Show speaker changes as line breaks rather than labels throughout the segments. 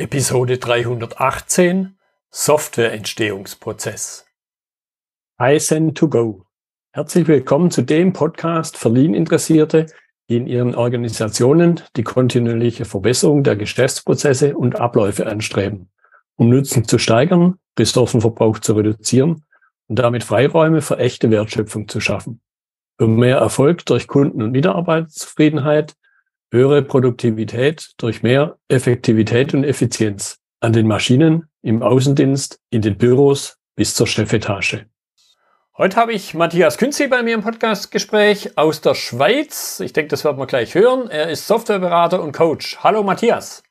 Episode 318 Softwareentstehungsprozess. iSend to go. Herzlich willkommen zu dem Podcast für Lean-Interessierte, die in ihren Organisationen die kontinuierliche Verbesserung der Geschäftsprozesse und Abläufe anstreben, um Nutzen zu steigern, Ressourcenverbrauch zu reduzieren und damit Freiräume für echte Wertschöpfung zu schaffen. Um mehr Erfolg durch Kunden- und Mitarbeiterzufriedenheit höhere Produktivität durch mehr Effektivität und Effizienz an den Maschinen, im Außendienst, in den Büros bis zur Chefetage. Heute habe ich Matthias Künzi bei mir im Podcastgespräch aus der Schweiz. Ich denke, das werden wir gleich hören. Er ist Softwareberater und Coach. Hallo Matthias.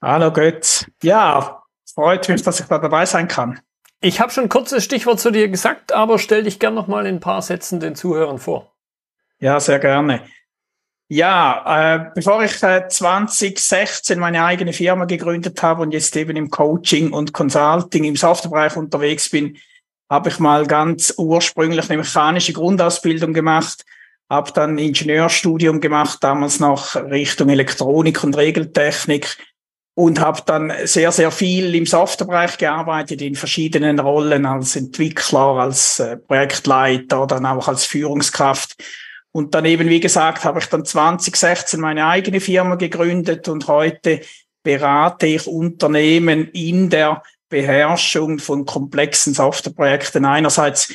Hallo Götz. Ja, freut mich, dass ich da dabei sein kann.
Ich habe schon ein kurzes Stichwort zu dir gesagt, aber stell dich gern noch mal in ein paar Sätzen den Zuhörern vor.
Ja, sehr gerne. Ja, äh, bevor ich äh, 2016 meine eigene Firma gegründet habe und jetzt eben im Coaching und Consulting im Softwarebereich unterwegs bin, habe ich mal ganz ursprünglich eine mechanische Grundausbildung gemacht, habe dann Ingenieurstudium gemacht, damals noch Richtung Elektronik und Regeltechnik und habe dann sehr, sehr viel im Softwarebereich gearbeitet, in verschiedenen Rollen als Entwickler, als äh, Projektleiter, dann auch als Führungskraft und dann eben, wie gesagt, habe ich dann 2016 meine eigene Firma gegründet und heute berate ich Unternehmen in der Beherrschung von komplexen Softwareprojekten. Einerseits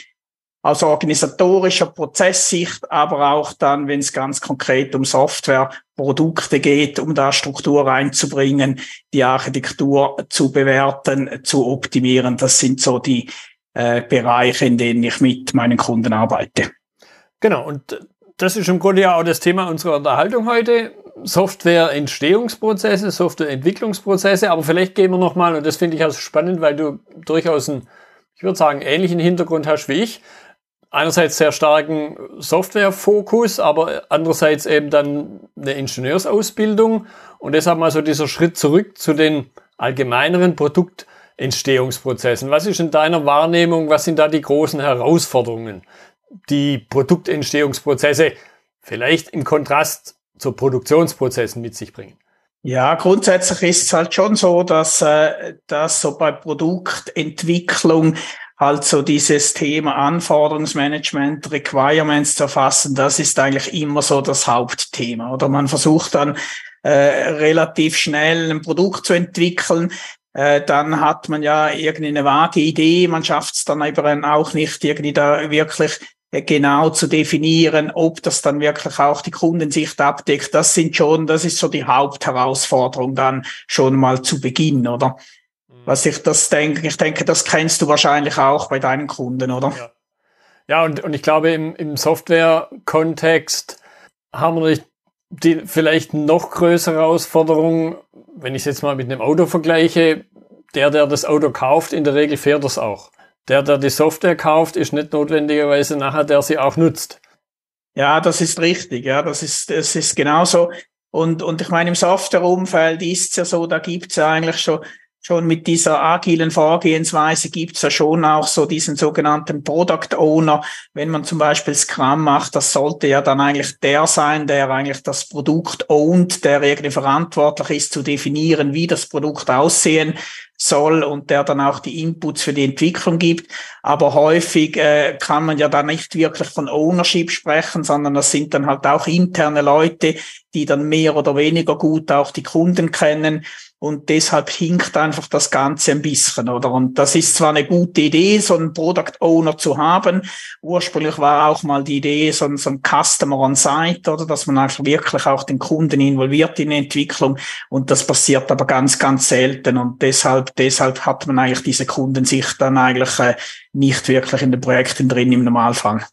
aus organisatorischer Prozesssicht, aber auch dann, wenn es ganz konkret um Softwareprodukte geht, um da Struktur reinzubringen, die Architektur zu bewerten, zu optimieren. Das sind so die äh, Bereiche, in denen ich mit meinen Kunden arbeite.
Genau, und das ist im Grunde ja auch das Thema unserer Unterhaltung heute. Software-Entstehungsprozesse, Software-Entwicklungsprozesse, aber vielleicht gehen wir nochmal, und das finde ich auch spannend, weil du durchaus einen, ich würde sagen, ähnlichen Hintergrund hast wie ich. Einerseits sehr starken Software-Fokus, aber andererseits eben dann eine Ingenieursausbildung und deshalb mal so dieser Schritt zurück zu den allgemeineren Produktentstehungsprozessen. Was ist in deiner Wahrnehmung, was sind da die großen Herausforderungen? Die Produktentstehungsprozesse vielleicht im Kontrast zu Produktionsprozessen mit sich bringen?
Ja, grundsätzlich ist es halt schon so, dass, äh, dass so bei Produktentwicklung halt so dieses Thema Anforderungsmanagement, Requirements zu erfassen, das ist eigentlich immer so das Hauptthema. Oder man versucht dann äh, relativ schnell ein Produkt zu entwickeln, äh, dann hat man ja irgendeine vage Idee, man schafft es dann eben auch nicht irgendwie da wirklich genau zu definieren, ob das dann wirklich auch die Kundensicht abdeckt. Das sind schon, das ist so die Hauptherausforderung dann schon mal zu Beginn, oder? Mhm. Was ich das denke, ich denke, das kennst du wahrscheinlich auch bei deinen Kunden, oder?
Ja, ja und, und ich glaube, im, im Software-Kontext haben wir nicht die vielleicht noch größere Herausforderung, wenn ich es jetzt mal mit einem Auto vergleiche, der, der das Auto kauft, in der Regel fährt es auch der, der die Software kauft, ist nicht notwendigerweise nachher der sie auch nutzt.
Ja, das ist richtig. Ja, das ist, das ist genauso. Und, und ich meine, im Softwareumfeld ist es ja so, da gibt es ja eigentlich schon, schon mit dieser agilen Vorgehensweise gibt es ja schon auch so diesen sogenannten Product Owner. Wenn man zum Beispiel Scrum macht, das sollte ja dann eigentlich der sein, der eigentlich das Produkt ownt, der irgendwie verantwortlich ist zu definieren, wie das Produkt aussehen soll und der dann auch die Inputs für die Entwicklung gibt. Aber häufig äh, kann man ja da nicht wirklich von Ownership sprechen, sondern das sind dann halt auch interne Leute, die dann mehr oder weniger gut auch die Kunden kennen und deshalb hinkt einfach das Ganze ein bisschen, oder? Und das ist zwar eine gute Idee, so einen Product Owner zu haben. Ursprünglich war auch mal die Idee, so, ein, so ein Customer on Site, oder? Dass man einfach wirklich auch den Kunden involviert in die Entwicklung. Und das passiert aber ganz, ganz selten. Und deshalb, deshalb hat man eigentlich diese Kundensicht dann eigentlich äh, nicht wirklich in den Projekten drin im Normalfall.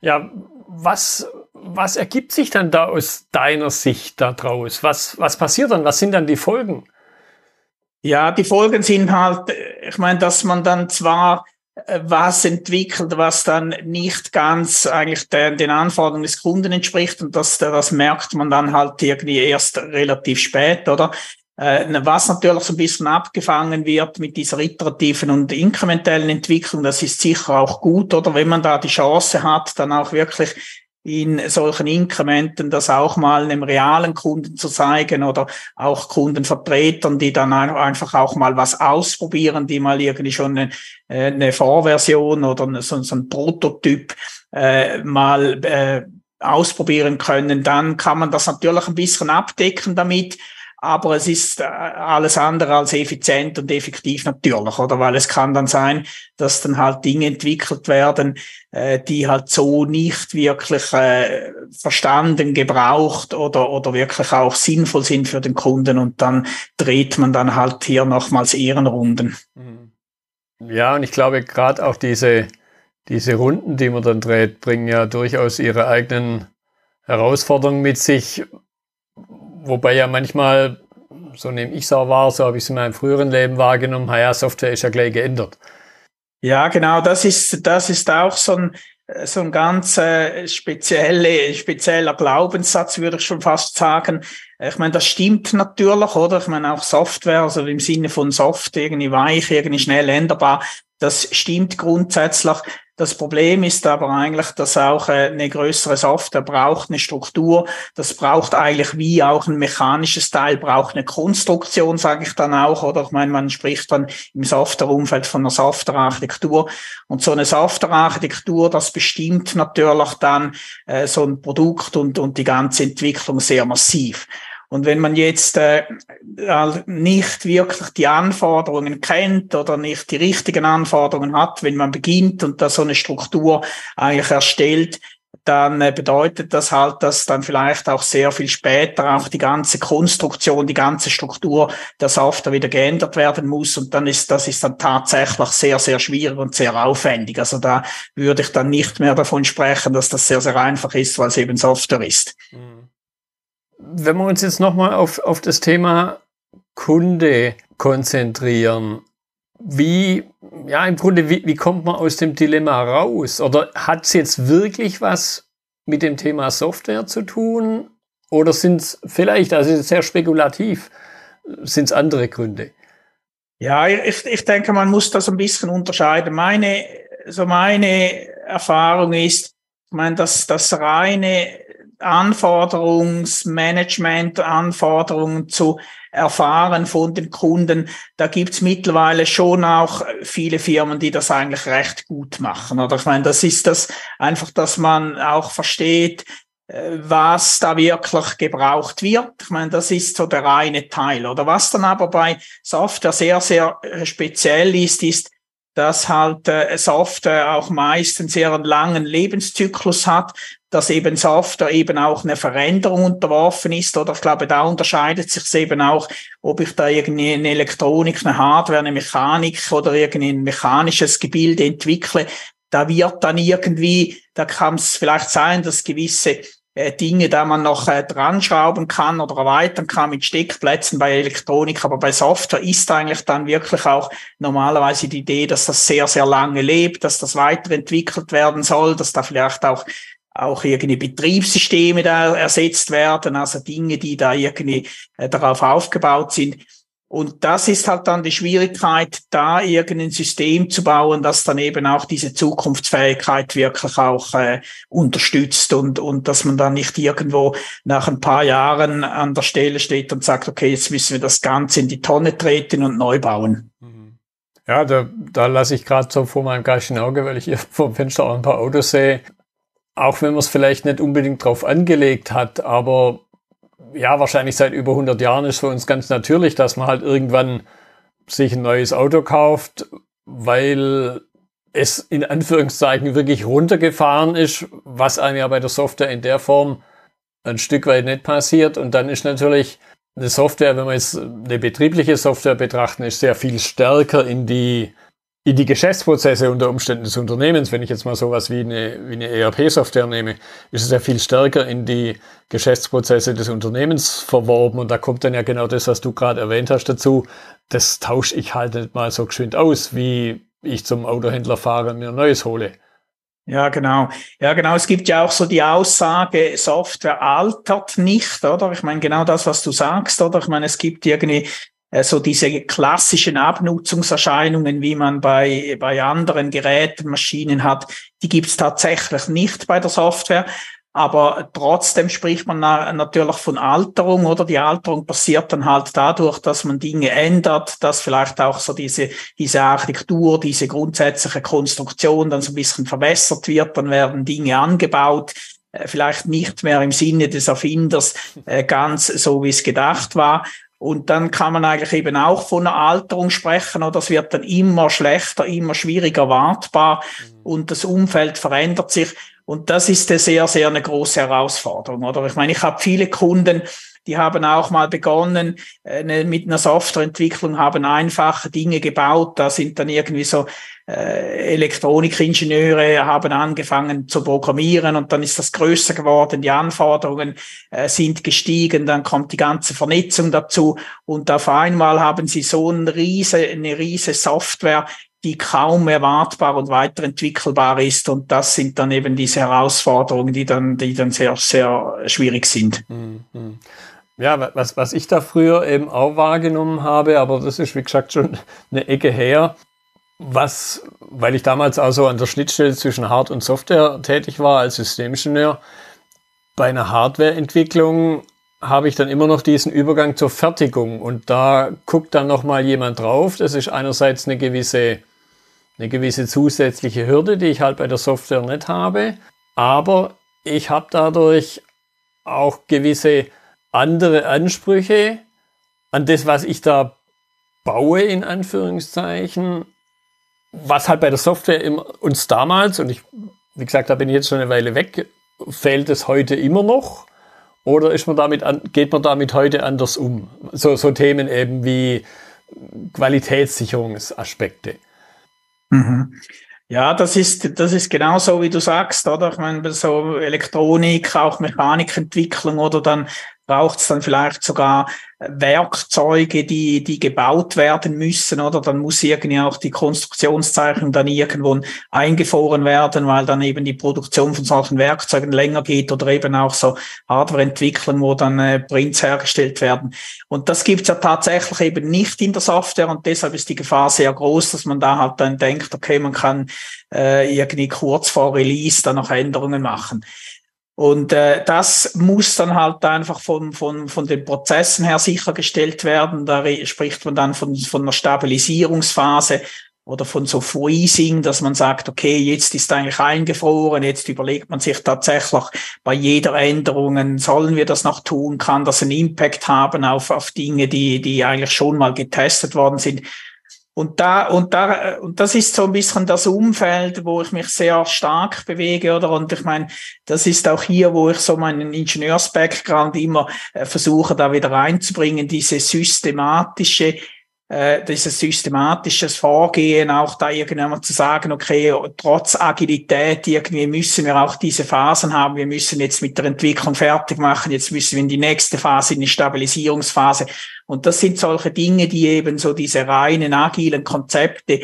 Ja, was was ergibt sich dann da aus deiner Sicht daraus? Was, was passiert dann? Was sind dann die Folgen?
Ja, die Folgen sind halt, ich meine, dass man dann zwar äh, was entwickelt, was dann nicht ganz eigentlich den, den Anforderungen des Kunden entspricht und das, das merkt man dann halt irgendwie erst relativ spät, oder? Äh, was natürlich so ein bisschen abgefangen wird mit dieser iterativen und inkrementellen Entwicklung, das ist sicher auch gut, oder wenn man da die Chance hat, dann auch wirklich in solchen Inkrementen das auch mal einem realen Kunden zu zeigen oder auch Kundenvertretern, die dann einfach auch mal was ausprobieren, die mal irgendwie schon eine, äh, eine Vorversion oder so, so ein Prototyp äh, mal äh, ausprobieren können, dann kann man das natürlich ein bisschen abdecken damit aber es ist äh, alles andere als effizient und effektiv natürlich, oder? Weil es kann dann sein, dass dann halt Dinge entwickelt werden, äh, die halt so nicht wirklich äh, verstanden, gebraucht oder, oder wirklich auch sinnvoll sind für den Kunden und dann dreht man dann halt hier nochmals Ehrenrunden.
Mhm. Ja, und ich glaube gerade auch diese, diese Runden, die man dann dreht, bringen ja durchaus ihre eigenen Herausforderungen mit sich, Wobei ja manchmal, so nehme ich es auch wahr, so habe ich es in meinem früheren Leben wahrgenommen, ja, Software ist ja gleich geändert.
Ja, genau, das ist, das ist auch so ein, so ein ganz äh, spezielle, spezieller Glaubenssatz, würde ich schon fast sagen. Ich meine, das stimmt natürlich, oder? Ich meine, auch Software, also im Sinne von Soft, irgendwie weich, irgendwie schnell änderbar, das stimmt grundsätzlich. Das Problem ist aber eigentlich, dass auch äh, eine größere Software braucht eine Struktur. Das braucht eigentlich wie auch ein mechanisches Teil, braucht eine Konstruktion, sage ich dann auch. Oder ich meine, man spricht dann im Softwareumfeld von einer Softwarearchitektur. Und so eine Softwarearchitektur, das bestimmt natürlich dann äh, so ein Produkt und, und die ganze Entwicklung sehr massiv. Und wenn man jetzt äh, nicht wirklich die Anforderungen kennt oder nicht die richtigen Anforderungen hat, wenn man beginnt und da so eine Struktur eigentlich erstellt, dann äh, bedeutet das halt, dass dann vielleicht auch sehr viel später auch die ganze Konstruktion, die ganze Struktur der Software wieder geändert werden muss. Und dann ist, das ist dann tatsächlich sehr, sehr schwierig und sehr aufwendig. Also da würde ich dann nicht mehr davon sprechen, dass das sehr, sehr einfach ist, weil es eben Software ist. Mhm
wenn wir uns jetzt nochmal auf, auf das Thema Kunde konzentrieren, wie, ja, im Grunde, wie, wie kommt man aus dem Dilemma raus? Oder hat es jetzt wirklich was mit dem Thema Software zu tun? Oder sind es vielleicht, also sehr spekulativ, sind es andere Gründe?
Ja, ich, ich denke, man muss das ein bisschen unterscheiden. Meine, so meine Erfahrung ist, ich meine, dass das reine Anforderungsmanagement, Anforderungen zu erfahren von den Kunden. Da gibt's mittlerweile schon auch viele Firmen, die das eigentlich recht gut machen. Oder ich meine, das ist das einfach, dass man auch versteht, äh, was da wirklich gebraucht wird. Ich meine, das ist so der reine Teil. Oder was dann aber bei Software sehr, sehr äh, speziell ist, ist, dass halt äh, Software auch meistens sehr einen langen Lebenszyklus hat, dass eben Software eben auch eine Veränderung unterworfen ist. Oder ich glaube, da unterscheidet sich eben auch, ob ich da irgendwie eine Elektronik, eine Hardware, eine Mechanik oder irgendwie ein mechanisches Gebilde entwickle. Da wird dann irgendwie, da kann es vielleicht sein, dass gewisse äh, Dinge, da man noch äh, dran schrauben kann oder erweitern kann mit Steckplätzen bei Elektronik, aber bei Software ist eigentlich dann wirklich auch normalerweise die Idee, dass das sehr, sehr lange lebt, dass das weiterentwickelt werden soll, dass da vielleicht auch auch irgendwie Betriebssysteme da ersetzt werden, also Dinge, die da irgendwie äh, darauf aufgebaut sind. Und das ist halt dann die Schwierigkeit, da irgendein System zu bauen, das dann eben auch diese Zukunftsfähigkeit wirklich auch äh, unterstützt und, und dass man dann nicht irgendwo nach ein paar Jahren an der Stelle steht und sagt, okay, jetzt müssen wir das Ganze in die Tonne treten und neu bauen. Mhm.
Ja, da, da lasse ich gerade so vor meinem geistigen Auge, weil ich hier vom Fenster auch ein paar Autos sehe. Auch wenn man es vielleicht nicht unbedingt drauf angelegt hat, aber ja, wahrscheinlich seit über 100 Jahren ist für uns ganz natürlich, dass man halt irgendwann sich ein neues Auto kauft, weil es in Anführungszeichen wirklich runtergefahren ist, was einem ja bei der Software in der Form ein Stück weit nicht passiert. Und dann ist natürlich eine Software, wenn wir jetzt eine betriebliche Software betrachten, ist sehr viel stärker in die in die Geschäftsprozesse unter Umständen des Unternehmens, wenn ich jetzt mal sowas wie eine, wie eine ERP-Software nehme, ist es ja viel stärker in die Geschäftsprozesse des Unternehmens verworben. Und da kommt dann ja genau das, was du gerade erwähnt hast dazu. Das tausche ich halt nicht mal so geschwind aus, wie ich zum Autohändler fahre und mir ein neues hole.
Ja, genau. Ja, genau. Es gibt ja auch so die Aussage, Software altert nicht, oder? Ich meine, genau das, was du sagst, oder? Ich meine, es gibt irgendwie äh, so diese klassischen Abnutzungserscheinungen, wie man bei, bei anderen Geräten, Maschinen hat, die gibt's tatsächlich nicht bei der Software. Aber trotzdem spricht man natürlich von Alterung, oder? Die Alterung passiert dann halt dadurch, dass man Dinge ändert, dass vielleicht auch so diese, diese Architektur, diese grundsätzliche Konstruktion dann so ein bisschen verbessert wird, dann werden Dinge angebaut, äh, vielleicht nicht mehr im Sinne des Erfinders äh, ganz so, wie es gedacht war. Und dann kann man eigentlich eben auch von einer Alterung sprechen, oder es wird dann immer schlechter, immer schwieriger wartbar mhm. und das Umfeld verändert sich. Und das ist eine sehr, sehr eine große Herausforderung, oder? Ich meine, ich habe viele Kunden, die haben auch mal begonnen äh, mit einer Softwareentwicklung, haben einfache Dinge gebaut. Da sind dann irgendwie so Elektronikingenieure haben angefangen zu programmieren und dann ist das größer geworden. Die Anforderungen äh, sind gestiegen. Dann kommt die ganze Vernetzung dazu und auf einmal haben sie so eine riese, eine riese Software die kaum erwartbar und weiterentwickelbar ist. Und das sind dann eben diese Herausforderungen, die dann, die dann sehr, sehr schwierig sind. Mhm.
Ja, was, was ich da früher eben auch wahrgenommen habe, aber das ist wie gesagt schon eine Ecke her, was, weil ich damals also an der Schnittstelle zwischen Hard- und Software tätig war als Systemingenieur, bei einer Hardwareentwicklung habe ich dann immer noch diesen Übergang zur Fertigung und da guckt dann noch mal jemand drauf. Das ist einerseits eine gewisse eine gewisse zusätzliche Hürde, die ich halt bei der Software nicht habe. Aber ich habe dadurch auch gewisse andere Ansprüche an das, was ich da baue, in Anführungszeichen, was halt bei der Software uns damals, und ich, wie gesagt, da bin ich jetzt schon eine Weile weg, fehlt es heute immer noch? Oder ist man damit an, geht man damit heute anders um? So, so Themen eben wie Qualitätssicherungsaspekte.
Mhm. Ja, das ist, das ist genau so, wie du sagst, oder? Ich meine, so Elektronik, auch Mechanikentwicklung oder dann braucht es dann vielleicht sogar Werkzeuge, die, die gebaut werden müssen, oder dann muss irgendwie auch die Konstruktionszeichnung dann irgendwo eingefroren werden, weil dann eben die Produktion von solchen Werkzeugen länger geht oder eben auch so Hardwareentwicklung, wo dann äh, Prints hergestellt werden. Und das gibt's ja tatsächlich eben nicht in der Software und deshalb ist die Gefahr sehr groß, dass man da halt dann denkt, okay, man kann äh, irgendwie kurz vor Release dann noch Änderungen machen. Und äh, das muss dann halt einfach von, von, von den Prozessen her sichergestellt werden. Da spricht man dann von, von einer Stabilisierungsphase oder von so Freezing, dass man sagt, okay, jetzt ist eigentlich eingefroren, jetzt überlegt man sich tatsächlich bei jeder Änderung, sollen wir das noch tun, kann das einen Impact haben auf, auf Dinge, die, die eigentlich schon mal getestet worden sind. Und da, und da, und das ist so ein bisschen das Umfeld, wo ich mich sehr stark bewege, oder? Und ich meine, das ist auch hier, wo ich so meinen Ingenieurs-Background immer äh, versuche, da wieder reinzubringen, diese systematische äh, dieses systematisches Vorgehen, auch da irgendwann zu sagen, okay, trotz Agilität irgendwie müssen wir auch diese Phasen haben, wir müssen jetzt mit der Entwicklung fertig machen, jetzt müssen wir in die nächste Phase, in die Stabilisierungsphase. Und das sind solche Dinge, die eben so diese reinen agilen Konzepte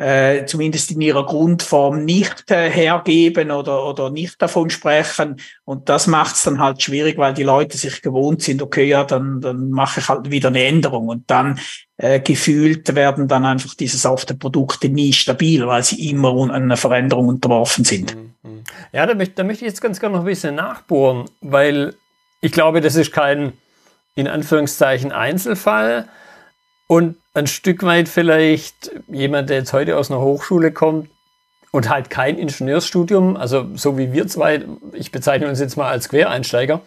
äh, zumindest in ihrer Grundform nicht äh, hergeben oder, oder nicht davon sprechen. Und das macht es dann halt schwierig, weil die Leute sich gewohnt sind, okay, ja, dann, dann mache ich halt wieder eine Änderung. Und dann äh, gefühlt werden dann einfach diese Softwareprodukte nie stabil, weil sie immer einer Veränderung unterworfen sind. Mhm,
mhm. Ja, da da möchte ich jetzt ganz gerne noch ein bisschen nachbohren, weil ich glaube, das ist kein in Anführungszeichen Einzelfall. Und ein Stück weit vielleicht jemand, der jetzt heute aus einer Hochschule kommt und halt kein Ingenieursstudium, also so wie wir zwei, ich bezeichne uns jetzt mal als Quereinsteiger,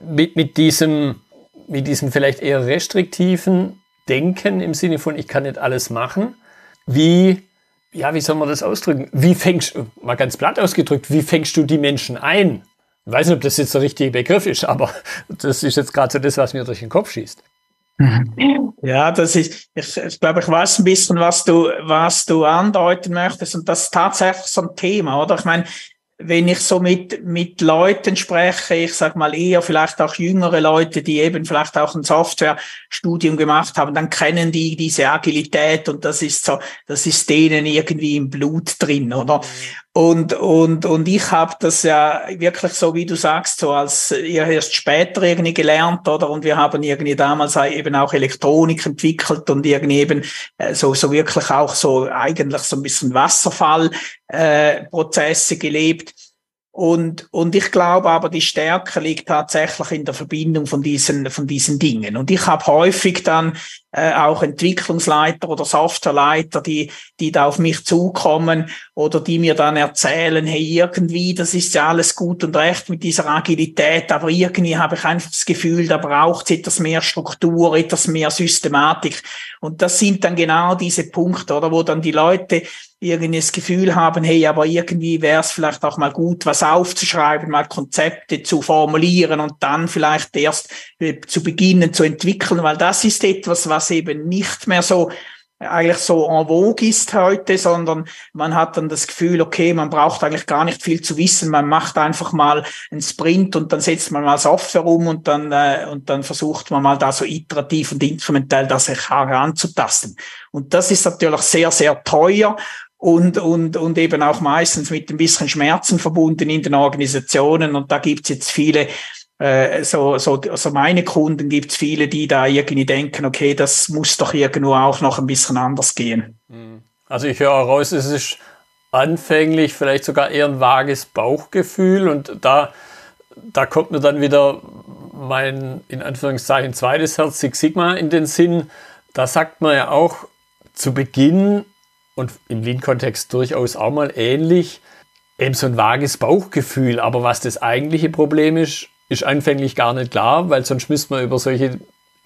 mit, mit diesem, mit diesem vielleicht eher restriktiven Denken im Sinne von, ich kann nicht alles machen, wie, ja, wie soll man das ausdrücken? Wie fängst, mal ganz platt ausgedrückt, wie fängst du die Menschen ein? Ich weiß nicht, ob das jetzt der richtige Begriff ist, aber das ist jetzt gerade so das, was mir durch den Kopf schießt.
Ja, das ist, ich, ich glaube, ich weiß ein bisschen, was du, was du andeuten möchtest. Und das ist tatsächlich so ein Thema, oder? Ich meine, wenn ich so mit, mit Leuten spreche, ich sag mal eher vielleicht auch jüngere Leute, die eben vielleicht auch ein Softwarestudium gemacht haben, dann kennen die diese Agilität und das ist so, das ist denen irgendwie im Blut drin, oder? Und, und, und ich habe das ja wirklich so, wie du sagst, so als ihr erst später irgendwie gelernt, oder? Und wir haben irgendwie damals eben auch Elektronik entwickelt und irgendwie eben äh, so, so wirklich auch so eigentlich so ein bisschen Wasserfallprozesse äh, Prozesse gelebt. Und, und ich glaube aber, die Stärke liegt tatsächlich in der Verbindung von diesen, von diesen Dingen. Und ich habe häufig dann äh, auch Entwicklungsleiter oder Softwareleiter, die, die da auf mich zukommen oder die mir dann erzählen, hey, irgendwie, das ist ja alles gut und recht mit dieser Agilität, aber irgendwie habe ich einfach das Gefühl, da braucht es etwas mehr Struktur, etwas mehr Systematik. Und das sind dann genau diese Punkte, oder, wo dann die Leute irgendwie das Gefühl haben, hey, aber irgendwie wäre es vielleicht auch mal gut, was aufzuschreiben, mal Konzepte zu formulieren und dann vielleicht erst äh, zu beginnen zu entwickeln, weil das ist etwas, was eben nicht mehr so eigentlich so en vogue ist heute, sondern man hat dann das Gefühl, okay, man braucht eigentlich gar nicht viel zu wissen, man macht einfach mal einen Sprint und dann setzt man mal Software um und dann äh, und dann versucht man mal da so iterativ und inkrementell das heranzutasten. Und das ist natürlich sehr sehr teuer und, und, und eben auch meistens mit ein bisschen Schmerzen verbunden in den Organisationen. Und da gibt's jetzt viele, äh, so, so, also meine Kunden gibt's viele, die da irgendwie denken, okay, das muss doch irgendwo auch noch ein bisschen anders gehen.
Hm. Also ich höre raus, es ist anfänglich vielleicht sogar eher ein vages Bauchgefühl und da, da kommt mir dann wieder mein, in Anführungszeichen, zweites Herz Six Sigma in den Sinn. Da sagt man ja auch zu Beginn, und im Lean-Kontext durchaus auch mal ähnlich. Eben so ein vages Bauchgefühl. Aber was das eigentliche Problem ist, ist anfänglich gar nicht klar, weil sonst müsste man über solche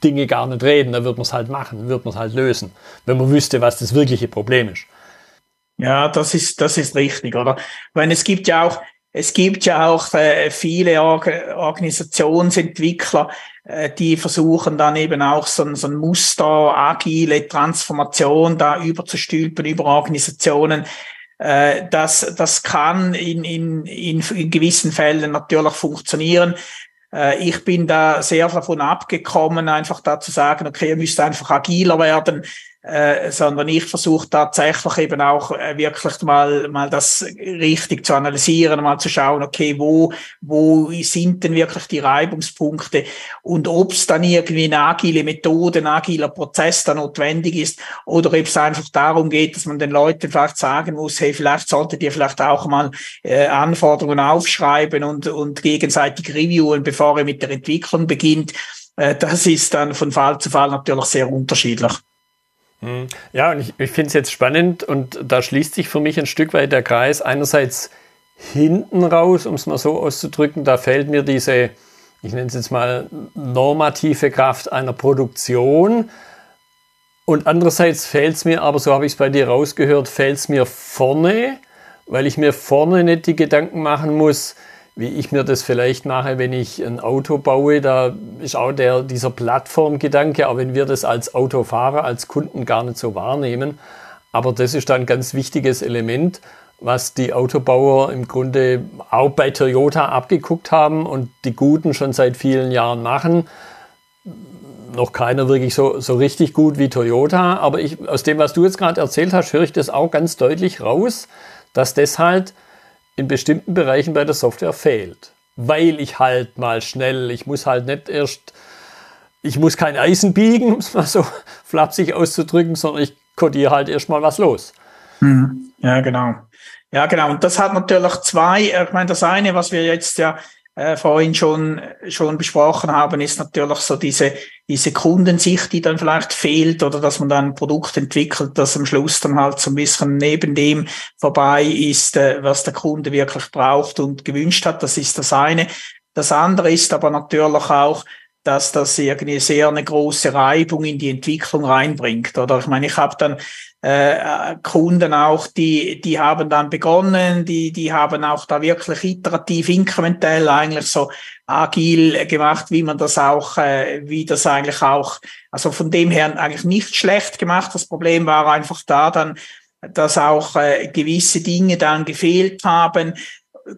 Dinge gar nicht reden. Da wird man es halt machen, wird man es halt lösen, wenn man wüsste, was das wirkliche Problem ist.
Ja, das ist, das ist richtig, oder? Weil es gibt ja auch, es gibt ja auch äh, viele Organisationsentwickler, äh, die versuchen dann eben auch so, so ein Muster, agile Transformation da überzustülpen über Organisationen. Äh, das, das kann in, in, in, gewissen Fällen natürlich funktionieren. Ich bin da sehr davon abgekommen, einfach da zu sagen, okay, ihr müsst einfach agiler werden äh, sondern ich versuche tatsächlich eben auch äh, wirklich mal mal das richtig zu analysieren, mal zu schauen, okay, wo wo sind denn wirklich die Reibungspunkte und ob es dann irgendwie eine agile Methode, ein agiler Prozess da notwendig ist oder ob es einfach darum geht, dass man den Leuten vielleicht sagen muss, hey, vielleicht solltet ihr vielleicht auch mal äh, Anforderungen aufschreiben und und gegenseitig reviewen, bevor ihr mit der Entwicklung beginnt. Äh, das ist dann von Fall zu Fall natürlich sehr unterschiedlich.
Hm. Ja, und ich, ich finde es jetzt spannend und da schließt sich für mich ein Stück weit der Kreis. Einerseits hinten raus, um es mal so auszudrücken, da fällt mir diese, ich nenne es jetzt mal, normative Kraft einer Produktion. Und andererseits fällt es mir, aber so habe ich es bei dir rausgehört, fällt es mir vorne, weil ich mir vorne nicht die Gedanken machen muss, wie ich mir das vielleicht mache, wenn ich ein Auto baue. Da ist auch der, dieser Plattformgedanke, auch wenn wir das als Autofahrer, als Kunden gar nicht so wahrnehmen. Aber das ist dann ein ganz wichtiges Element, was die Autobauer im Grunde auch bei Toyota abgeguckt haben und die Guten schon seit vielen Jahren machen. Noch keiner wirklich so, so richtig gut wie Toyota, aber ich, aus dem, was du jetzt gerade erzählt hast, höre ich das auch ganz deutlich raus, dass das halt in bestimmten Bereichen bei der Software fehlt. Weil ich halt mal schnell, ich muss halt nicht erst, ich muss kein Eisen biegen, um es mal so flapsig auszudrücken, sondern ich codiere halt erstmal was los.
Mhm. Ja, genau. Ja, genau. Und das hat natürlich zwei, ich meine, das eine, was wir jetzt ja äh, vorhin schon, schon besprochen haben, ist natürlich so diese, diese Kundensicht, die dann vielleicht fehlt oder dass man dann ein Produkt entwickelt, das am Schluss dann halt so ein bisschen neben dem vorbei ist, äh, was der Kunde wirklich braucht und gewünscht hat. Das ist das eine. Das andere ist aber natürlich auch, dass das irgendwie sehr eine große Reibung in die Entwicklung reinbringt. Oder ich meine, ich habe dann äh, Kunden auch, die, die haben dann begonnen, die, die haben auch da wirklich iterativ, inkrementell eigentlich so agil gemacht, wie man das auch, äh, wie das eigentlich auch, also von dem her eigentlich nicht schlecht gemacht. Das Problem war einfach da dann, dass auch äh, gewisse Dinge dann gefehlt haben,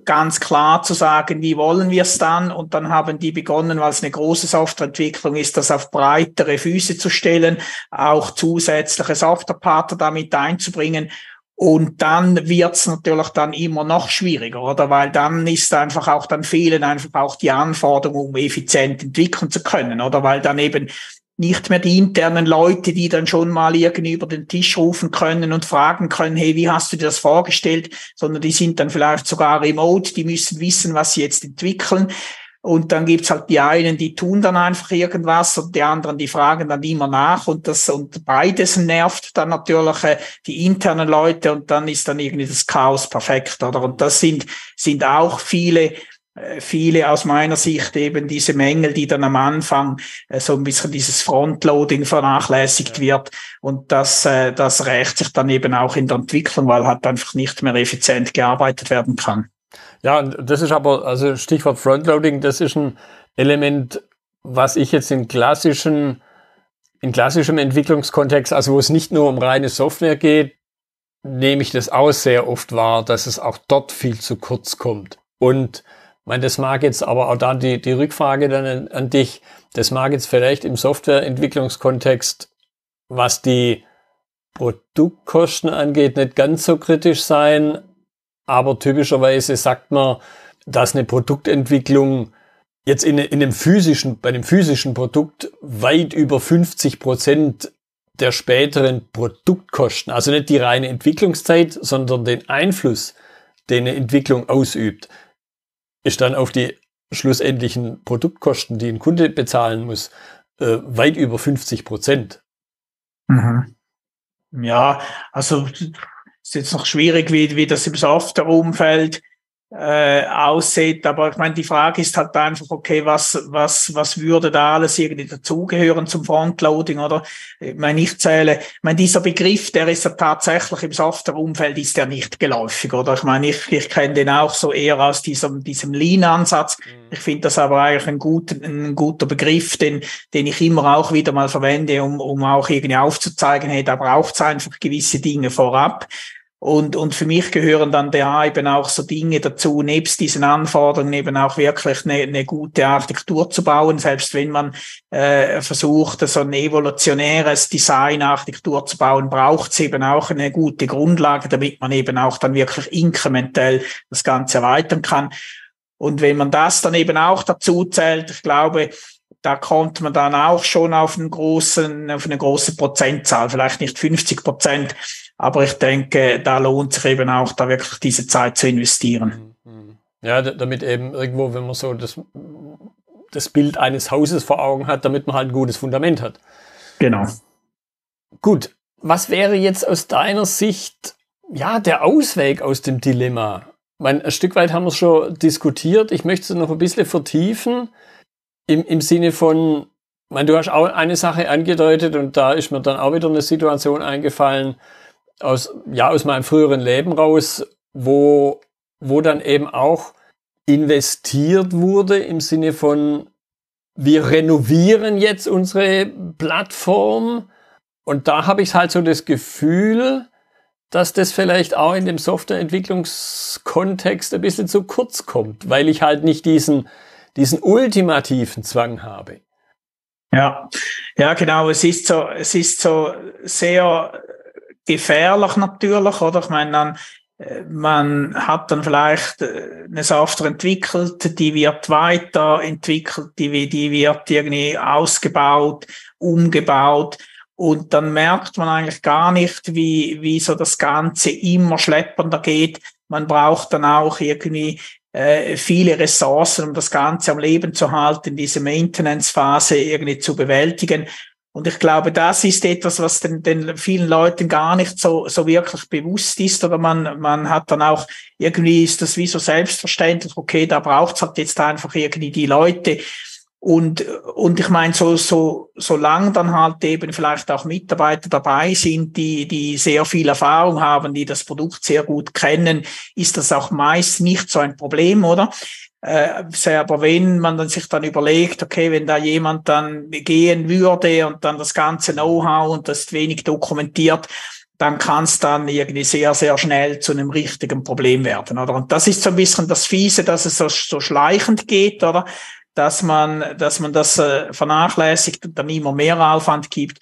ganz klar zu sagen, wie wollen wir es dann? Und dann haben die begonnen, weil es eine große Softwareentwicklung ist, das auf breitere Füße zu stellen, auch zusätzliche Softwarepartner damit einzubringen. Und dann wird's natürlich dann immer noch schwieriger, oder? Weil dann ist einfach auch, dann fehlen einfach auch die Anforderungen, um effizient entwickeln zu können, oder? Weil dann eben nicht mehr die internen Leute, die dann schon mal irgendwie über den Tisch rufen können und fragen können, hey, wie hast du dir das vorgestellt, sondern die sind dann vielleicht sogar remote, die müssen wissen, was sie jetzt entwickeln. Und dann gibt's halt die einen, die tun dann einfach irgendwas und die anderen, die fragen dann immer nach und das und beides nervt dann natürlich äh, die internen Leute und dann ist dann irgendwie das Chaos perfekt, oder? Und das sind, sind auch viele viele aus meiner Sicht eben diese Mängel, die dann am Anfang äh, so ein bisschen dieses Frontloading vernachlässigt wird. Und das, äh, das rächt sich dann eben auch in der Entwicklung, weil halt einfach nicht mehr effizient gearbeitet werden kann.
Ja, und das ist aber, also Stichwort Frontloading, das ist ein Element, was ich jetzt in klassischen, in klassischem Entwicklungskontext, also wo es nicht nur um reine Software geht, nehme ich das auch sehr oft wahr, dass es auch dort viel zu kurz kommt. Und ich meine, das mag jetzt aber auch da die, die Rückfrage dann an, an dich, das mag jetzt vielleicht im Softwareentwicklungskontext, was die Produktkosten angeht, nicht ganz so kritisch sein, aber typischerweise sagt man, dass eine Produktentwicklung jetzt in, in einem physischen, bei einem physischen Produkt weit über 50 Prozent der späteren Produktkosten, also nicht die reine Entwicklungszeit, sondern den Einfluss, den eine Entwicklung ausübt, ist dann auf die schlussendlichen Produktkosten, die ein Kunde bezahlen muss, äh, weit über 50 Prozent.
Mhm. Ja, also ist jetzt noch schwierig, wie, wie das im Software-Umfeld äh, aussieht. Aber ich meine, die Frage ist halt einfach, okay, was, was, was würde da alles irgendwie dazugehören zum Frontloading, oder? Ich meine, ich zähle, ich meine, dieser Begriff, der ist ja tatsächlich im Softwareumfeld ist der nicht geläufig, oder? Ich meine, ich, ich kenne den auch so eher aus diesem, diesem Lean-Ansatz. Mhm. Ich finde das aber eigentlich ein guter, ein guter Begriff, den, den ich immer auch wieder mal verwende, um, um auch irgendwie aufzuzeigen, hey, da braucht es einfach gewisse Dinge vorab. Und, und für mich gehören dann da eben auch so Dinge dazu, nebst diesen Anforderungen eben auch wirklich eine, eine gute Architektur zu bauen, selbst wenn man äh, versucht, so ein evolutionäres Design-Architektur zu bauen, braucht es eben auch eine gute Grundlage, damit man eben auch dann wirklich inkrementell das Ganze erweitern kann. Und wenn man das dann eben auch dazu zählt, ich glaube, da kommt man dann auch schon auf einen großen, auf eine große Prozentzahl, vielleicht nicht 50 Prozent, aber ich denke, da lohnt sich eben auch, da wirklich diese Zeit zu investieren.
Mhm, mhm. Ja, damit eben irgendwo, wenn man so das, das Bild eines Hauses vor Augen hat, damit man halt ein gutes Fundament hat.
Genau.
Gut. Was wäre jetzt aus deiner Sicht, ja, der Ausweg aus dem Dilemma? Ich meine, ein Stück weit haben wir es schon diskutiert. Ich möchte es noch ein bisschen vertiefen im, im Sinne von, ich meine, du hast auch eine Sache angedeutet und da ist mir dann auch wieder eine Situation eingefallen, aus, ja, aus meinem früheren Leben raus, wo, wo dann eben auch investiert wurde im Sinne von, wir renovieren jetzt unsere Plattform. Und da habe ich halt so das Gefühl, dass das vielleicht auch in dem Softwareentwicklungskontext ein bisschen zu kurz kommt, weil ich halt nicht diesen, diesen ultimativen Zwang habe.
Ja, ja, genau. Es ist so, es ist so sehr gefährlich natürlich, oder? Ich meine, dann, äh, man hat dann vielleicht äh, eine Software entwickelt, die wird weiterentwickelt, die, die wird irgendwie ausgebaut, umgebaut. Und dann merkt man eigentlich gar nicht, wie, wie so das Ganze immer schleppender geht. Man braucht dann auch irgendwie äh, viele Ressourcen, um das Ganze am Leben zu halten, diese Maintenance-Phase irgendwie zu bewältigen. Und ich glaube, das ist etwas, was den, den vielen Leuten gar nicht so, so wirklich bewusst ist. Oder man, man hat dann auch, irgendwie ist das wie so selbstverständlich, okay, da braucht's halt jetzt einfach irgendwie die Leute. Und, und ich meine, so, so, solange dann halt eben vielleicht auch Mitarbeiter dabei sind, die, die sehr viel Erfahrung haben, die das Produkt sehr gut kennen, ist das auch meist nicht so ein Problem, oder? Äh, aber wenn man dann sich dann überlegt, okay, wenn da jemand dann gehen würde und dann das ganze Know-how und das wenig dokumentiert, dann kann es dann irgendwie sehr, sehr schnell zu einem richtigen Problem werden, oder? Und das ist so ein bisschen das Fiese, dass es so, so schleichend geht, oder? Dass man, dass man das äh, vernachlässigt und dann immer mehr Aufwand gibt.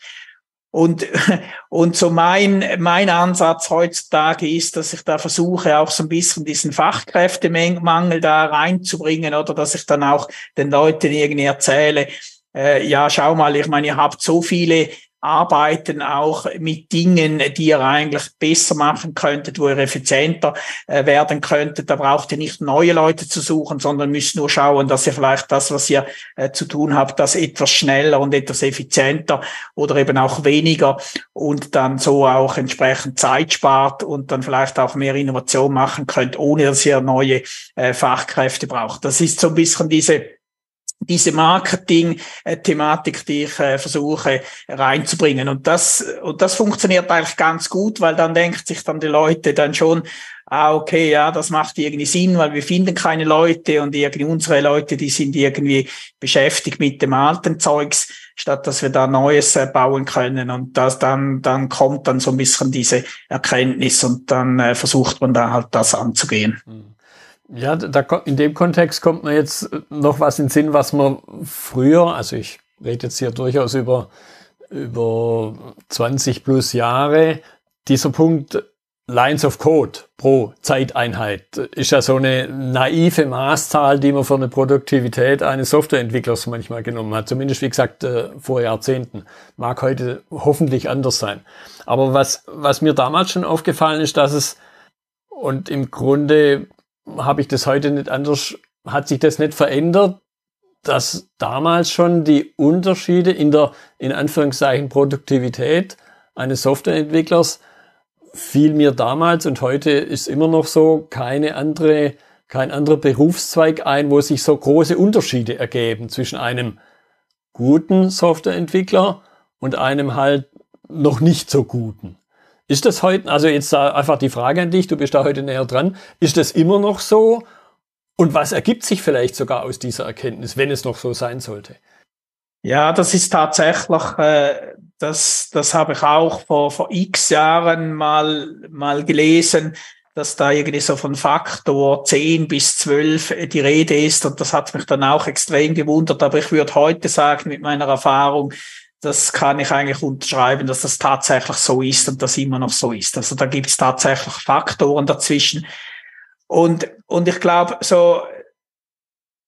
Und, und so mein, mein Ansatz heutzutage ist, dass ich da versuche, auch so ein bisschen diesen Fachkräftemangel da reinzubringen oder dass ich dann auch den Leuten irgendwie erzähle, äh, ja, schau mal, ich meine, ihr habt so viele arbeiten auch mit Dingen, die ihr eigentlich besser machen könntet, wo ihr effizienter äh, werden könntet. Da braucht ihr nicht neue Leute zu suchen, sondern müsst nur schauen, dass ihr vielleicht das, was ihr äh, zu tun habt, das etwas schneller und etwas effizienter oder eben auch weniger und dann so auch entsprechend Zeit spart und dann vielleicht auch mehr Innovation machen könnt, ohne dass ihr neue äh, Fachkräfte braucht. Das ist so ein bisschen diese diese Marketing-Thematik, die ich äh, versuche reinzubringen. Und das, und das funktioniert eigentlich ganz gut, weil dann denkt sich dann die Leute dann schon, ah, okay, ja, das macht irgendwie Sinn, weil wir finden keine Leute und irgendwie unsere Leute, die sind irgendwie beschäftigt mit dem alten Zeugs, statt dass wir da Neues äh, bauen können. Und das dann, dann kommt dann so ein bisschen diese Erkenntnis und dann äh, versucht man da halt das anzugehen. Mhm.
Ja, da, in dem Kontext kommt mir jetzt noch was in Sinn, was man früher, also ich rede jetzt hier durchaus über, über 20 plus Jahre, dieser Punkt Lines of Code pro Zeiteinheit ist ja so eine naive Maßzahl, die man für eine Produktivität eines Softwareentwicklers manchmal genommen hat. Zumindest, wie gesagt, äh, vor Jahrzehnten. Mag heute hoffentlich anders sein. Aber was, was mir damals schon aufgefallen ist, dass es, und im Grunde habe ich das heute nicht anders, hat sich das nicht verändert, dass damals schon die Unterschiede in der, in Anführungszeichen, Produktivität eines Softwareentwicklers fiel mir damals und heute ist immer noch so keine andere, kein anderer Berufszweig ein, wo sich so große Unterschiede ergeben zwischen einem guten Softwareentwickler und einem halt noch nicht so guten. Ist das heute, also jetzt einfach die Frage an dich, du bist da heute näher dran, ist das immer noch so? Und was ergibt sich vielleicht sogar aus dieser Erkenntnis, wenn es noch so sein sollte?
Ja, das ist tatsächlich, äh, das, das habe ich auch vor, vor x Jahren mal, mal gelesen, dass da irgendwie so von Faktor 10 bis 12 die Rede ist. Und das hat mich dann auch extrem gewundert. Aber ich würde heute sagen, mit meiner Erfahrung, das kann ich eigentlich unterschreiben, dass das tatsächlich so ist und das immer noch so ist. Also da gibt es tatsächlich Faktoren dazwischen. Und, und ich glaube, so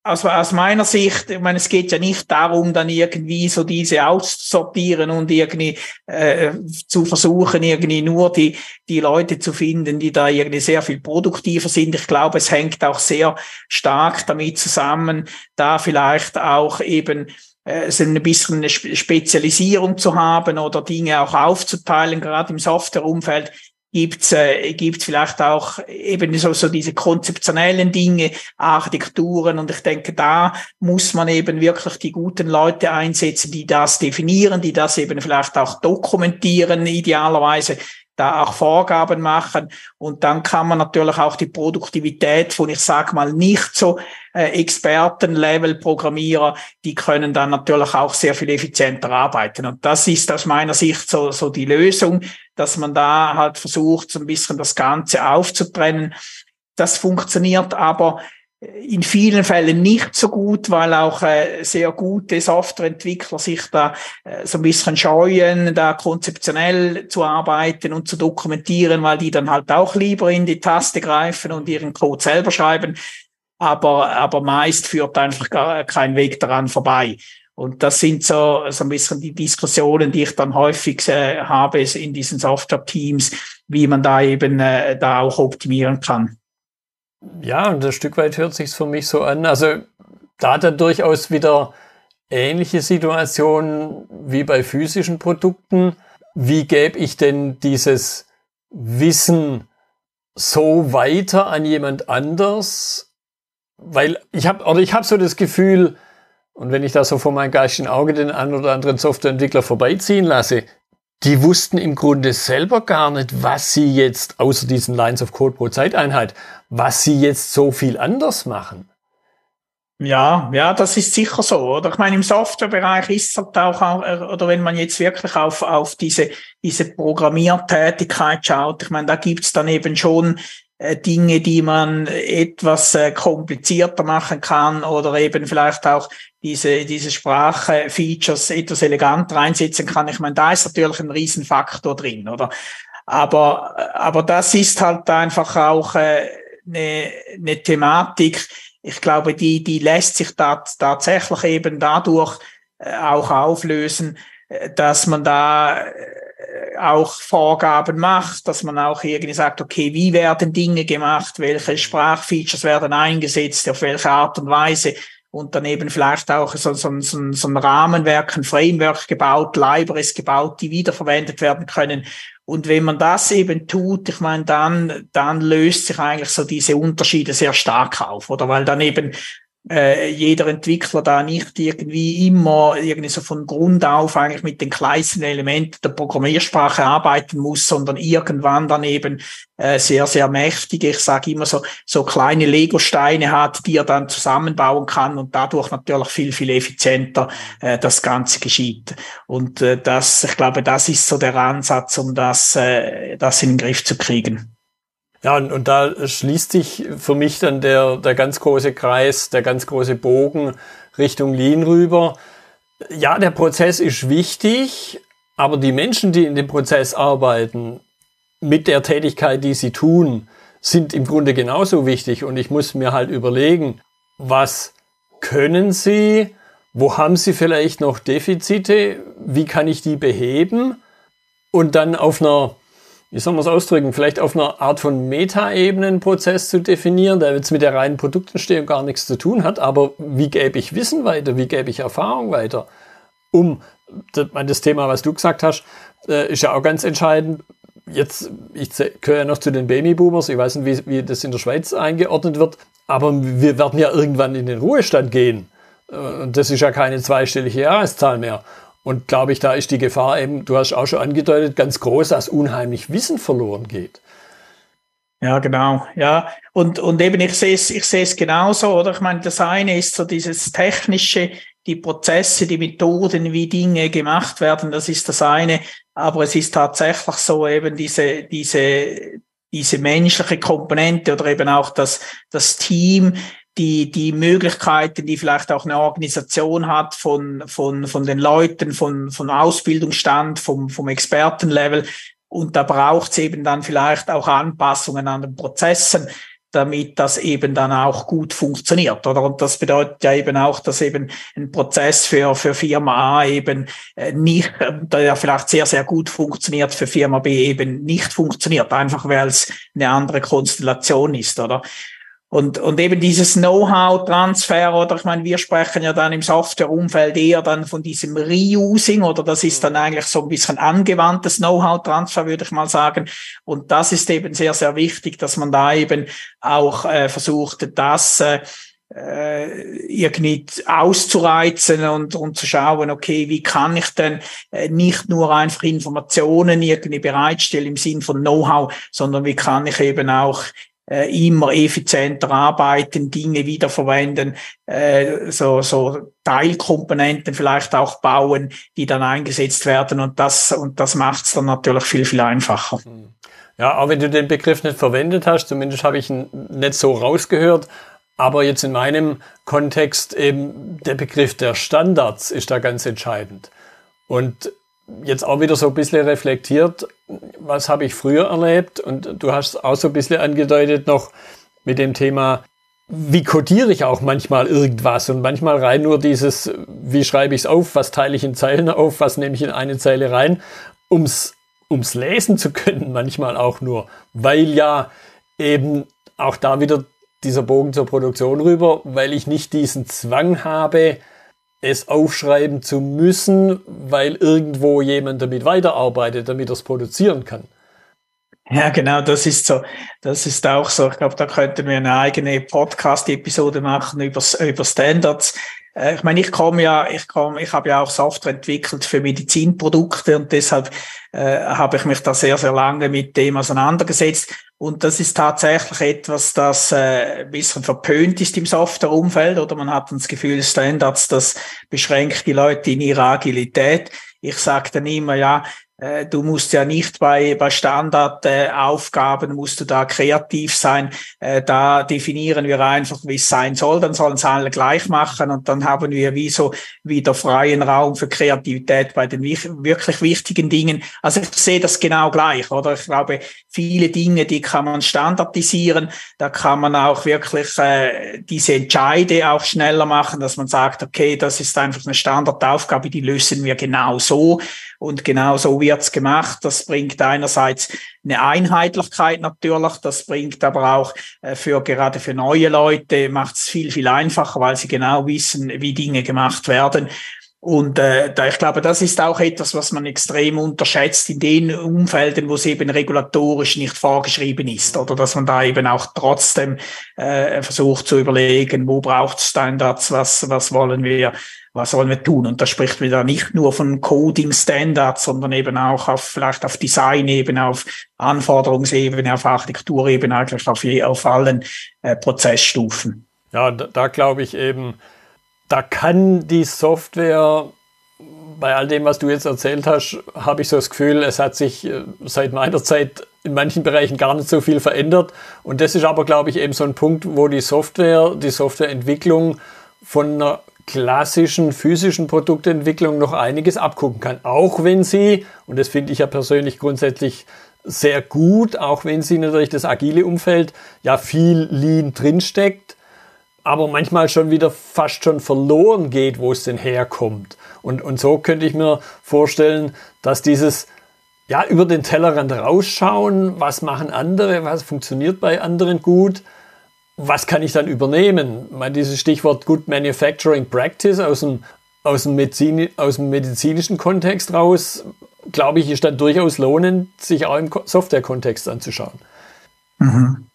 also aus meiner Sicht, ich meine, es geht ja nicht darum, dann irgendwie so diese auszusortieren und irgendwie äh, zu versuchen, irgendwie nur die, die Leute zu finden, die da irgendwie sehr viel produktiver sind. Ich glaube, es hängt auch sehr stark damit zusammen, da vielleicht auch eben so ein bisschen eine Spezialisierung zu haben oder Dinge auch aufzuteilen, gerade im Softwareumfeld gibt's äh, gibt's vielleicht auch eben so, so diese konzeptionellen Dinge, Architekturen. Und ich denke, da muss man eben wirklich die guten Leute einsetzen, die das definieren, die das eben vielleicht auch dokumentieren, idealerweise da auch Vorgaben machen und dann kann man natürlich auch die Produktivität von, ich sag mal, nicht so äh, Expertenlevel-Programmierer, die können dann natürlich auch sehr viel effizienter arbeiten. Und das ist aus meiner Sicht so, so die Lösung, dass man da halt versucht, so ein bisschen das Ganze aufzutrennen. Das funktioniert aber in vielen Fällen nicht so gut, weil auch äh, sehr gute Softwareentwickler sich da äh, so ein bisschen scheuen, da konzeptionell zu arbeiten und zu dokumentieren, weil die dann halt auch lieber in die Taste greifen und ihren Code selber schreiben. Aber, aber meist führt einfach gar kein Weg daran vorbei. Und das sind so, so ein bisschen die Diskussionen, die ich dann häufig äh, habe in diesen Software-Teams, wie man da eben äh, da auch optimieren kann.
Ja, und ein Stück weit hört sich für mich so an. Also da hat er durchaus wieder ähnliche Situationen wie bei physischen Produkten. Wie gebe ich denn dieses Wissen so weiter an jemand anders? Weil ich habe oder ich habe so das Gefühl, und wenn ich da so vor meinem geistigen Auge den einen oder anderen Softwareentwickler vorbeiziehen lasse, die wussten im Grunde selber gar nicht, was sie jetzt, außer diesen Lines of Code pro Zeiteinheit, was sie jetzt so viel anders machen.
Ja, ja, das ist sicher so, oder? Ich meine, im Softwarebereich ist es halt auch, äh, oder wenn man jetzt wirklich auf, auf diese, diese Programmiertätigkeit schaut, ich meine, da gibt's dann eben schon Dinge, die man etwas äh, komplizierter machen kann oder eben vielleicht auch diese, diese Sprachfeatures etwas eleganter einsetzen kann. Ich meine, da ist natürlich ein Riesenfaktor drin, oder? Aber, aber das ist halt einfach auch äh, eine, eine Thematik. Ich glaube, die, die lässt sich da tatsächlich eben dadurch äh, auch auflösen, äh, dass man da auch Vorgaben macht, dass man auch irgendwie sagt, okay, wie werden Dinge gemacht, welche Sprachfeatures werden eingesetzt, auf welche Art und Weise und dann eben vielleicht auch so, so, so, so ein Rahmenwerk, ein Framework gebaut, Libraries gebaut, die wiederverwendet werden können. Und wenn man das eben tut, ich meine, dann, dann löst sich eigentlich so diese Unterschiede sehr stark auf, oder? Weil dann eben äh, jeder Entwickler da nicht irgendwie immer irgendwie so von Grund auf eigentlich mit den kleinsten Elementen der Programmiersprache arbeiten muss, sondern irgendwann dann eben äh, sehr, sehr mächtige, ich sage immer so, so kleine Lego-Steine hat, die er dann zusammenbauen kann und dadurch natürlich viel, viel effizienter äh, das Ganze geschieht. Und äh, das, ich glaube, das ist so der Ansatz, um das, äh, das in den Griff zu kriegen.
Ja, und, und da schließt sich für mich dann der, der ganz große Kreis, der ganz große Bogen Richtung Lean rüber. Ja, der Prozess ist wichtig, aber die Menschen, die in dem Prozess arbeiten, mit der Tätigkeit, die sie tun, sind im Grunde genauso wichtig. Und ich muss mir halt überlegen, was können sie, wo haben sie vielleicht noch Defizite, wie kann ich die beheben und dann auf einer wie soll man es ausdrücken, vielleicht auf einer Art von Meta-Ebenen-Prozess zu definieren, der jetzt mit der reinen Produktentstehung gar nichts zu tun hat, aber wie gäbe ich Wissen weiter, wie gäbe ich Erfahrung weiter, um das Thema, was du gesagt hast, äh, ist ja auch ganz entscheidend. Jetzt, ich gehöre ja noch zu den Babyboomers, ich weiß nicht, wie, wie das in der Schweiz eingeordnet wird, aber wir werden ja irgendwann in den Ruhestand gehen. Äh, und das ist ja keine zweistellige Jahreszahl mehr. Und glaube ich, da ist die Gefahr eben, du hast auch schon angedeutet, ganz groß, dass unheimlich Wissen verloren geht.
Ja, genau. Ja, und, und eben ich sehe es, ich sehe es genauso, oder? Ich meine, das eine ist so dieses technische, die Prozesse, die Methoden, wie Dinge gemacht werden, das ist das eine. Aber es ist tatsächlich so eben diese, diese, diese menschliche Komponente oder eben auch das, das Team, die, die Möglichkeiten, die vielleicht auch eine Organisation hat von, von, von den Leuten, von, von Ausbildungsstand, vom, vom Expertenlevel. Und da braucht es eben dann vielleicht auch Anpassungen an den Prozessen, damit das eben dann auch gut funktioniert, oder? Und das bedeutet ja eben auch, dass eben ein Prozess für, für Firma A eben äh, nicht, der vielleicht sehr, sehr gut funktioniert, für Firma B eben nicht funktioniert, einfach weil es eine andere Konstellation ist, oder? Und, und eben dieses Know-how-Transfer, oder ich meine, wir sprechen ja dann im Software-Umfeld eher dann von diesem Reusing, oder das ist dann eigentlich so ein bisschen angewandtes Know-how-Transfer, würde ich mal sagen. Und das ist eben sehr, sehr wichtig, dass man da eben auch äh, versucht, das äh, äh irgendwie auszureizen und, und zu schauen, okay, wie kann ich denn äh, nicht nur einfach Informationen irgendwie bereitstellen im Sinn von Know-how, sondern wie kann ich eben auch immer effizienter arbeiten, Dinge wiederverwenden, äh, so, so Teilkomponenten vielleicht auch bauen, die dann eingesetzt werden und das, und das macht es dann natürlich viel, viel einfacher. Hm.
Ja, auch wenn du den Begriff nicht verwendet hast, zumindest habe ich ihn nicht so rausgehört, aber jetzt in meinem Kontext eben der Begriff der Standards ist da ganz entscheidend. Und jetzt auch wieder so ein bisschen reflektiert, was habe ich früher erlebt? Und du hast auch so ein bisschen angedeutet noch mit dem Thema, wie codiere ich auch manchmal irgendwas? Und manchmal rein nur dieses, wie schreibe ich es auf, was teile ich in Zeilen auf, was nehme ich in eine Zeile rein, ums, ums lesen zu können, manchmal auch nur, weil ja eben auch da wieder dieser Bogen zur Produktion rüber, weil ich nicht diesen Zwang habe, es aufschreiben zu müssen, weil irgendwo jemand damit weiterarbeitet, damit er es produzieren kann.
Ja, genau, das ist so. Das ist auch so. Ich glaube, da könnten wir eine eigene Podcast-Episode machen über, über Standards. Äh, ich meine, ich komme ja, ich komme, ich habe ja auch Software entwickelt für Medizinprodukte und deshalb äh, habe ich mich da sehr, sehr lange mit dem auseinandergesetzt. Und das ist tatsächlich etwas, das äh, ein bisschen verpönt ist im Softwareumfeld oder man hat das Gefühl, Standards, das beschränkt die Leute in ihrer Agilität. Ich sage dann immer, ja, du musst ja nicht bei, bei Standardaufgaben, äh, musst du da kreativ sein. Äh, da definieren wir einfach, wie es sein soll. Dann sollen es alle gleich machen und dann haben wir wie so wieder freien Raum für Kreativität bei den wirklich wichtigen Dingen. Also ich sehe das genau gleich, oder? Ich glaube, viele Dinge, die kann man standardisieren. Da kann man auch wirklich äh, diese Entscheide auch schneller machen, dass man sagt, okay, das ist einfach eine Standardaufgabe, die lösen wir genau so und genau so wird's gemacht. Das bringt einerseits eine Einheitlichkeit natürlich, das bringt aber auch äh, für gerade für neue Leute macht es viel, viel einfacher, weil sie genau wissen, wie Dinge gemacht werden. Und äh, da, ich glaube, das ist auch etwas, was man extrem unterschätzt in den Umfelden, wo es eben regulatorisch nicht vorgeschrieben ist, oder dass man da eben auch trotzdem äh, versucht zu überlegen, wo braucht Standards, was, was wollen wir, was sollen wir tun? Und da spricht man da nicht nur von Coding-Standards, sondern eben auch auf vielleicht auf Design-Ebene, auf Anforderungsebene, auf Architekturebene, eigentlich auf, auf allen äh, Prozessstufen.
Ja, da, da glaube ich eben, da kann die Software, bei all dem, was du jetzt erzählt hast, habe ich so das Gefühl, es hat sich äh, seit meiner Zeit in manchen Bereichen gar nicht so viel verändert. Und das ist aber, glaube ich, eben so ein Punkt, wo die Software, die Softwareentwicklung von einer klassischen physischen Produktentwicklung noch einiges abgucken kann. Auch wenn sie, und das finde ich ja persönlich grundsätzlich sehr gut, auch wenn sie natürlich das agile Umfeld ja viel Lean drinsteckt, aber manchmal schon wieder fast schon verloren geht, wo es denn herkommt. Und, und so könnte ich mir vorstellen, dass dieses ja, über den Tellerrand rausschauen, was machen andere, was funktioniert bei anderen gut, was kann ich dann übernehmen? Ich meine, dieses Stichwort Good Manufacturing Practice aus dem, aus dem, Medizin, aus dem medizinischen Kontext raus, glaube ich, ist dann durchaus lohnend, sich auch im Software-Kontext anzuschauen.
Mhm.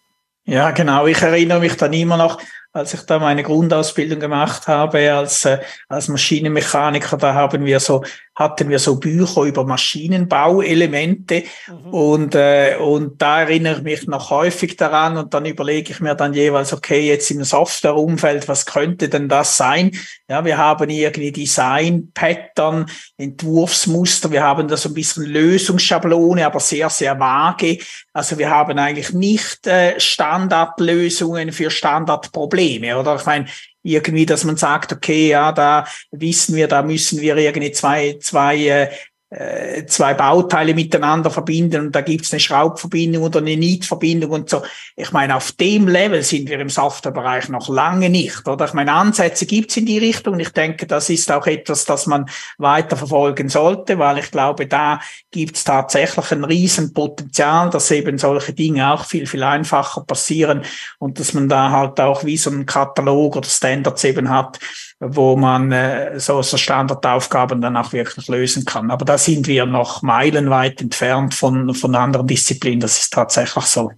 Ja, genau. Ich erinnere mich dann immer noch, als ich da meine Grundausbildung gemacht habe als, äh, als Maschinenmechaniker, da haben wir so, hatten wir so Bücher über Maschinenbauelemente mhm. und, äh, und da erinnere ich mich noch häufig daran und dann überlege ich mir dann jeweils, okay, jetzt im Softwareumfeld, was könnte denn das sein? Ja, wir haben irgendwie Design, Pattern, Entwurfsmuster, wir haben da so ein bisschen Lösungsschablone, aber sehr, sehr vage. Also wir haben eigentlich nicht äh, Standardlösungen für Standardprobleme, oder? Ich meine, irgendwie, dass man sagt, okay, ja, da wissen wir, da müssen wir irgendwie zwei, zwei äh, zwei Bauteile miteinander verbinden und da gibt's eine Schraubverbindung oder eine Nietverbindung und so. Ich meine, auf dem Level sind wir im Softwarebereich noch lange nicht, oder? Ich meine, Ansätze gibt's in die Richtung ich denke, das ist auch etwas, das man weiter verfolgen sollte, weil ich glaube, da gibt's tatsächlich ein Riesenpotenzial, dass eben solche Dinge auch viel, viel einfacher passieren und dass man da halt auch wie so einen Katalog oder Standards eben hat, wo man äh, so, so Standardaufgaben dann auch wirklich lösen kann. Aber da sind wir noch meilenweit entfernt von, von anderen Disziplinen. Das ist tatsächlich so.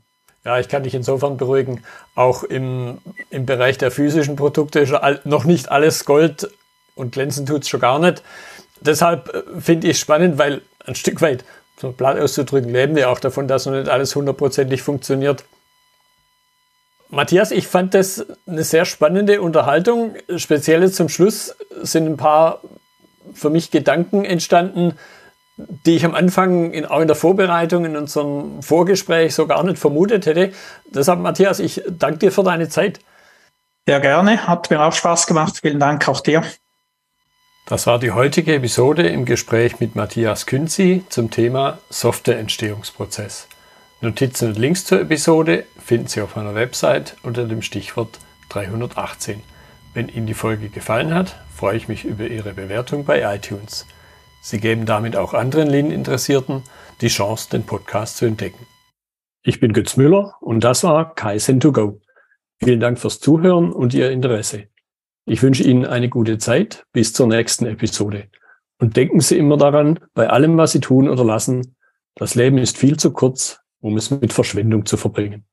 Ja, ich kann dich insofern beruhigen. Auch im, im Bereich der physischen Produkte ist noch nicht alles Gold und glänzen tut's schon gar nicht. Deshalb äh, finde ich spannend, weil ein Stück weit, so platt auszudrücken, leben wir auch davon, dass noch nicht alles hundertprozentig funktioniert. Matthias, ich fand das eine sehr spannende Unterhaltung. Speziell zum Schluss sind ein paar für mich Gedanken entstanden, die ich am Anfang in, auch in der Vorbereitung in unserem Vorgespräch so gar nicht vermutet hätte. Deshalb, Matthias, ich danke dir für deine Zeit.
Sehr gerne, hat mir auch Spaß gemacht. Vielen Dank auch dir.
Das war die heutige Episode im Gespräch mit Matthias Künzi zum Thema Softwareentstehungsprozess. Notizen und Links zur Episode finden Sie auf meiner Website unter dem Stichwort 318. Wenn Ihnen die Folge gefallen hat, freue ich mich über Ihre Bewertung bei iTunes. Sie geben damit auch anderen Lean-Interessierten die Chance, den Podcast zu entdecken. Ich bin Götz Müller und das war Kaizen2Go. Vielen Dank fürs Zuhören und Ihr Interesse. Ich wünsche Ihnen eine gute Zeit bis zur nächsten Episode. Und denken Sie immer daran, bei allem, was Sie tun oder lassen, das Leben ist viel zu kurz, um es mit Verschwendung zu verbringen.